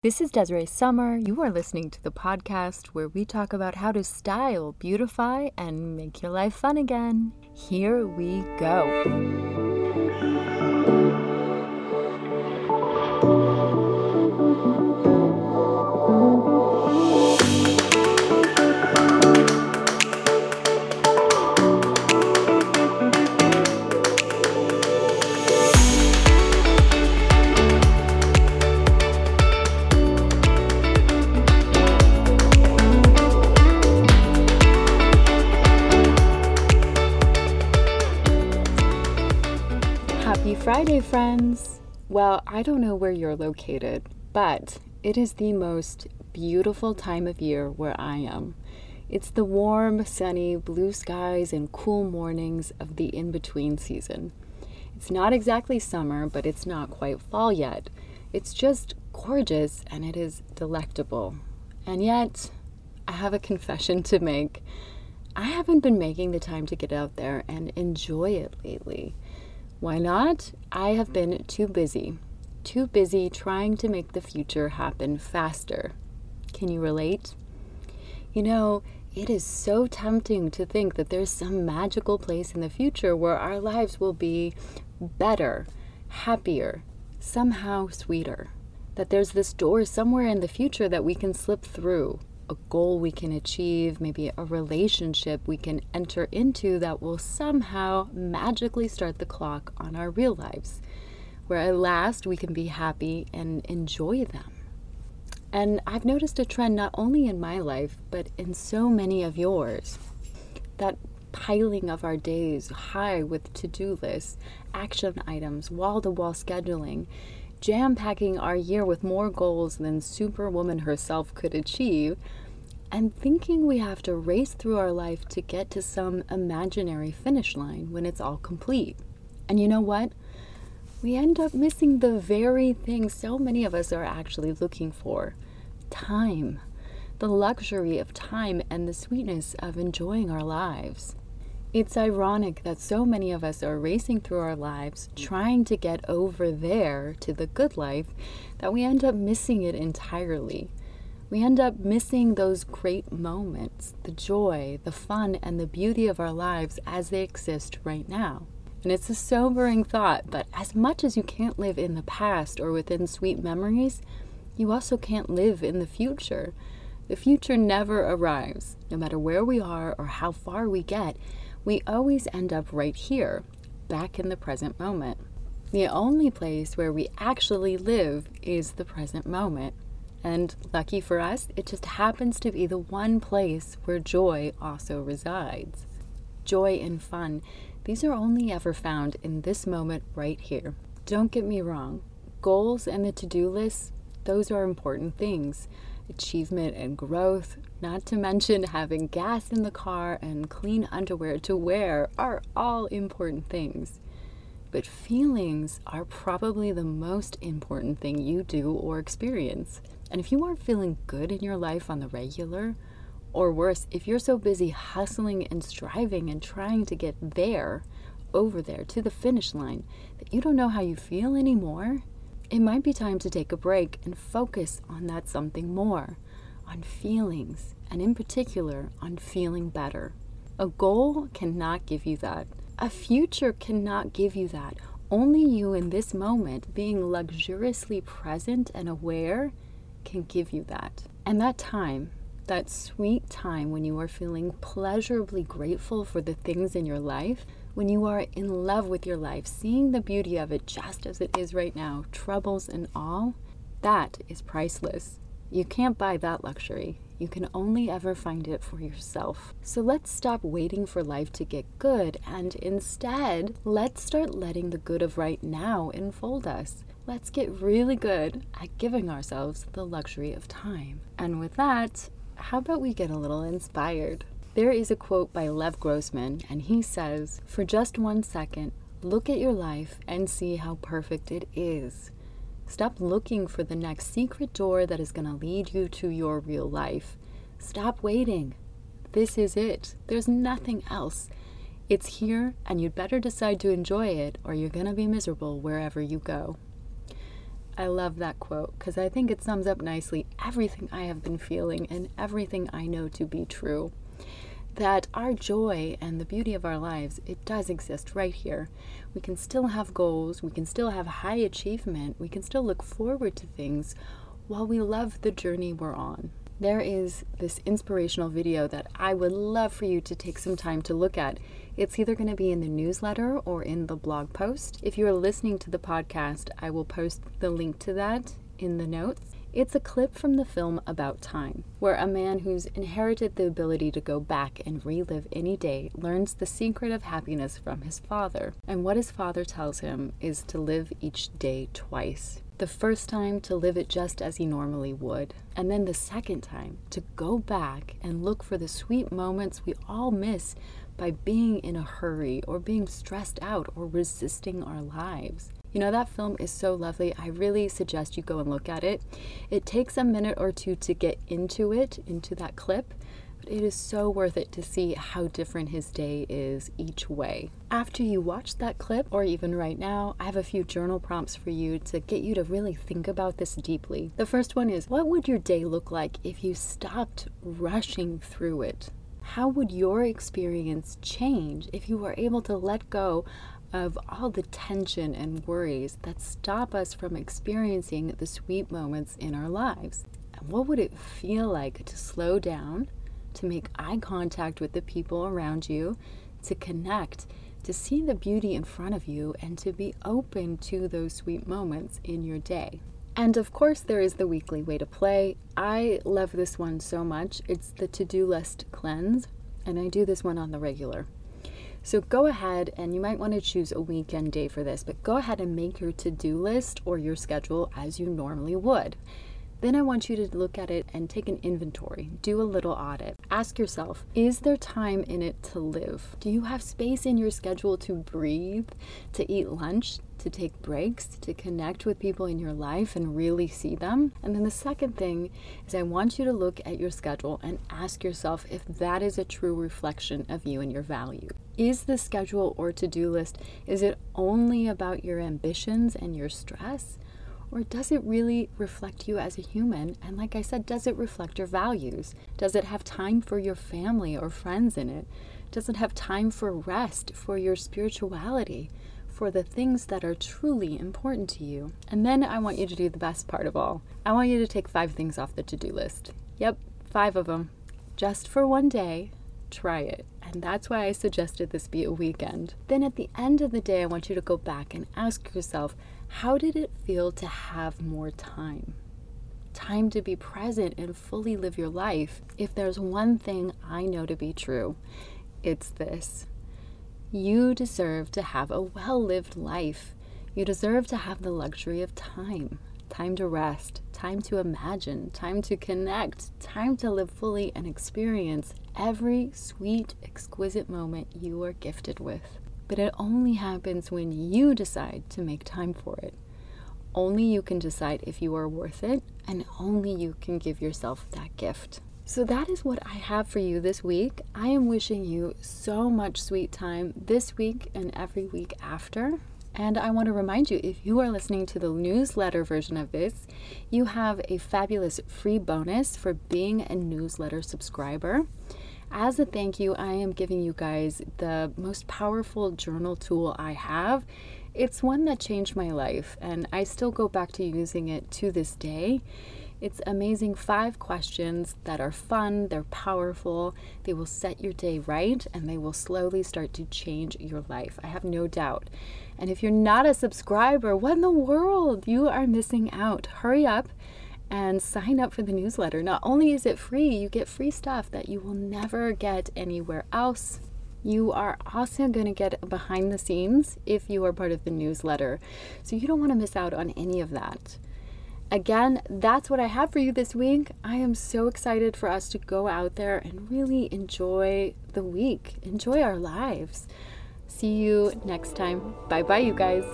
This is Desiree Summer. You are listening to the podcast where we talk about how to style, beautify, and make your life fun again. Here we go. Friday, friends! Well, I don't know where you're located, but it is the most beautiful time of year where I am. It's the warm, sunny, blue skies and cool mornings of the in between season. It's not exactly summer, but it's not quite fall yet. It's just gorgeous and it is delectable. And yet, I have a confession to make. I haven't been making the time to get out there and enjoy it lately. Why not? I have been too busy. Too busy trying to make the future happen faster. Can you relate? You know, it is so tempting to think that there's some magical place in the future where our lives will be better, happier, somehow sweeter. That there's this door somewhere in the future that we can slip through a goal we can achieve, maybe a relationship we can enter into that will somehow magically start the clock on our real lives, where at last we can be happy and enjoy them. And I've noticed a trend not only in my life, but in so many of yours. That piling of our days high with to do lists, action items, wall to wall scheduling, jam packing our year with more goals than Superwoman herself could achieve, and thinking we have to race through our life to get to some imaginary finish line when it's all complete. And you know what? We end up missing the very thing so many of us are actually looking for time. The luxury of time and the sweetness of enjoying our lives. It's ironic that so many of us are racing through our lives trying to get over there to the good life that we end up missing it entirely. We end up missing those great moments, the joy, the fun, and the beauty of our lives as they exist right now. And it's a sobering thought, but as much as you can't live in the past or within sweet memories, you also can't live in the future. The future never arrives. No matter where we are or how far we get, we always end up right here, back in the present moment. The only place where we actually live is the present moment. And lucky for us, it just happens to be the one place where joy also resides. Joy and fun, these are only ever found in this moment right here. Don't get me wrong, goals and the to do list, those are important things achievement and growth, not to mention having gas in the car and clean underwear to wear, are all important things. But feelings are probably the most important thing you do or experience. And if you aren't feeling good in your life on the regular, or worse, if you're so busy hustling and striving and trying to get there, over there to the finish line, that you don't know how you feel anymore, it might be time to take a break and focus on that something more, on feelings, and in particular, on feeling better. A goal cannot give you that. A future cannot give you that. Only you in this moment, being luxuriously present and aware, can give you that. And that time, that sweet time when you are feeling pleasurably grateful for the things in your life, when you are in love with your life, seeing the beauty of it just as it is right now, troubles and all, that is priceless. You can't buy that luxury. You can only ever find it for yourself. So let's stop waiting for life to get good and instead, let's start letting the good of right now enfold us. Let's get really good at giving ourselves the luxury of time. And with that, how about we get a little inspired? There is a quote by Lev Grossman, and he says, For just one second, look at your life and see how perfect it is. Stop looking for the next secret door that is going to lead you to your real life. Stop waiting. This is it. There's nothing else. It's here, and you'd better decide to enjoy it, or you're going to be miserable wherever you go. I love that quote because I think it sums up nicely everything I have been feeling and everything I know to be true. That our joy and the beauty of our lives, it does exist right here. We can still have goals, we can still have high achievement, we can still look forward to things while we love the journey we're on there is this inspirational video that I would love for you to take some time to look at. It's either going to be in the newsletter or in the blog post. If you are listening to the podcast, I will post the link to that in the notes. It's a clip from the film About Time, where a man who's inherited the ability to go back and relive any day learns the secret of happiness from his father. And what his father tells him is to live each day twice the first time to live it just as he normally would, and then the second time to go back and look for the sweet moments we all miss by being in a hurry or being stressed out or resisting our lives. You know, that film is so lovely. I really suggest you go and look at it. It takes a minute or two to get into it, into that clip, but it is so worth it to see how different his day is each way. After you watch that clip, or even right now, I have a few journal prompts for you to get you to really think about this deeply. The first one is What would your day look like if you stopped rushing through it? How would your experience change if you were able to let go of all the tension and worries that stop us from experiencing the sweet moments in our lives? And what would it feel like to slow down? to make eye contact with the people around you, to connect, to see the beauty in front of you, and to be open to those sweet moments in your day. And of course, there is the weekly way to play. I love this one so much. It's the to do list cleanse, and I do this one on the regular. So go ahead and you might want to choose a weekend day for this, but go ahead and make your to do list or your schedule as you normally would. Then I want you to look at it and take an inventory, do a little audit. Ask yourself, is there time in it to live? Do you have space in your schedule to breathe, to eat lunch, to take breaks, to connect with people in your life and really see them? And then the second thing is I want you to look at your schedule and ask yourself if that is a true reflection of you and your value. Is the schedule or to-do list is it only about your ambitions and your stress? Or does it really reflect you as a human? And like I said, does it reflect your values? Does it have time for your family or friends in it? Does it have time for rest, for your spirituality, for the things that are truly important to you? And then I want you to do the best part of all. I want you to take five things off the to do list. Yep, five of them. Just for one day, try it. And that's why I suggested this be a weekend. Then at the end of the day, I want you to go back and ask yourself, how did it feel to have more time? Time to be present and fully live your life. If there's one thing I know to be true, it's this. You deserve to have a well lived life. You deserve to have the luxury of time time to rest, time to imagine, time to connect, time to live fully and experience every sweet, exquisite moment you are gifted with. But it only happens when you decide to make time for it. Only you can decide if you are worth it, and only you can give yourself that gift. So, that is what I have for you this week. I am wishing you so much sweet time this week and every week after. And I want to remind you if you are listening to the newsletter version of this, you have a fabulous free bonus for being a newsletter subscriber. As a thank you, I am giving you guys the most powerful journal tool I have. It's one that changed my life, and I still go back to using it to this day. It's amazing five questions that are fun, they're powerful, they will set your day right, and they will slowly start to change your life. I have no doubt. And if you're not a subscriber, what in the world? You are missing out. Hurry up and sign up for the newsletter. Not only is it free, you get free stuff that you will never get anywhere else. You are also going to get behind the scenes if you are part of the newsletter. So you don't want to miss out on any of that. Again, that's what I have for you this week. I am so excited for us to go out there and really enjoy the week, enjoy our lives. See you next time. Bye bye, you guys.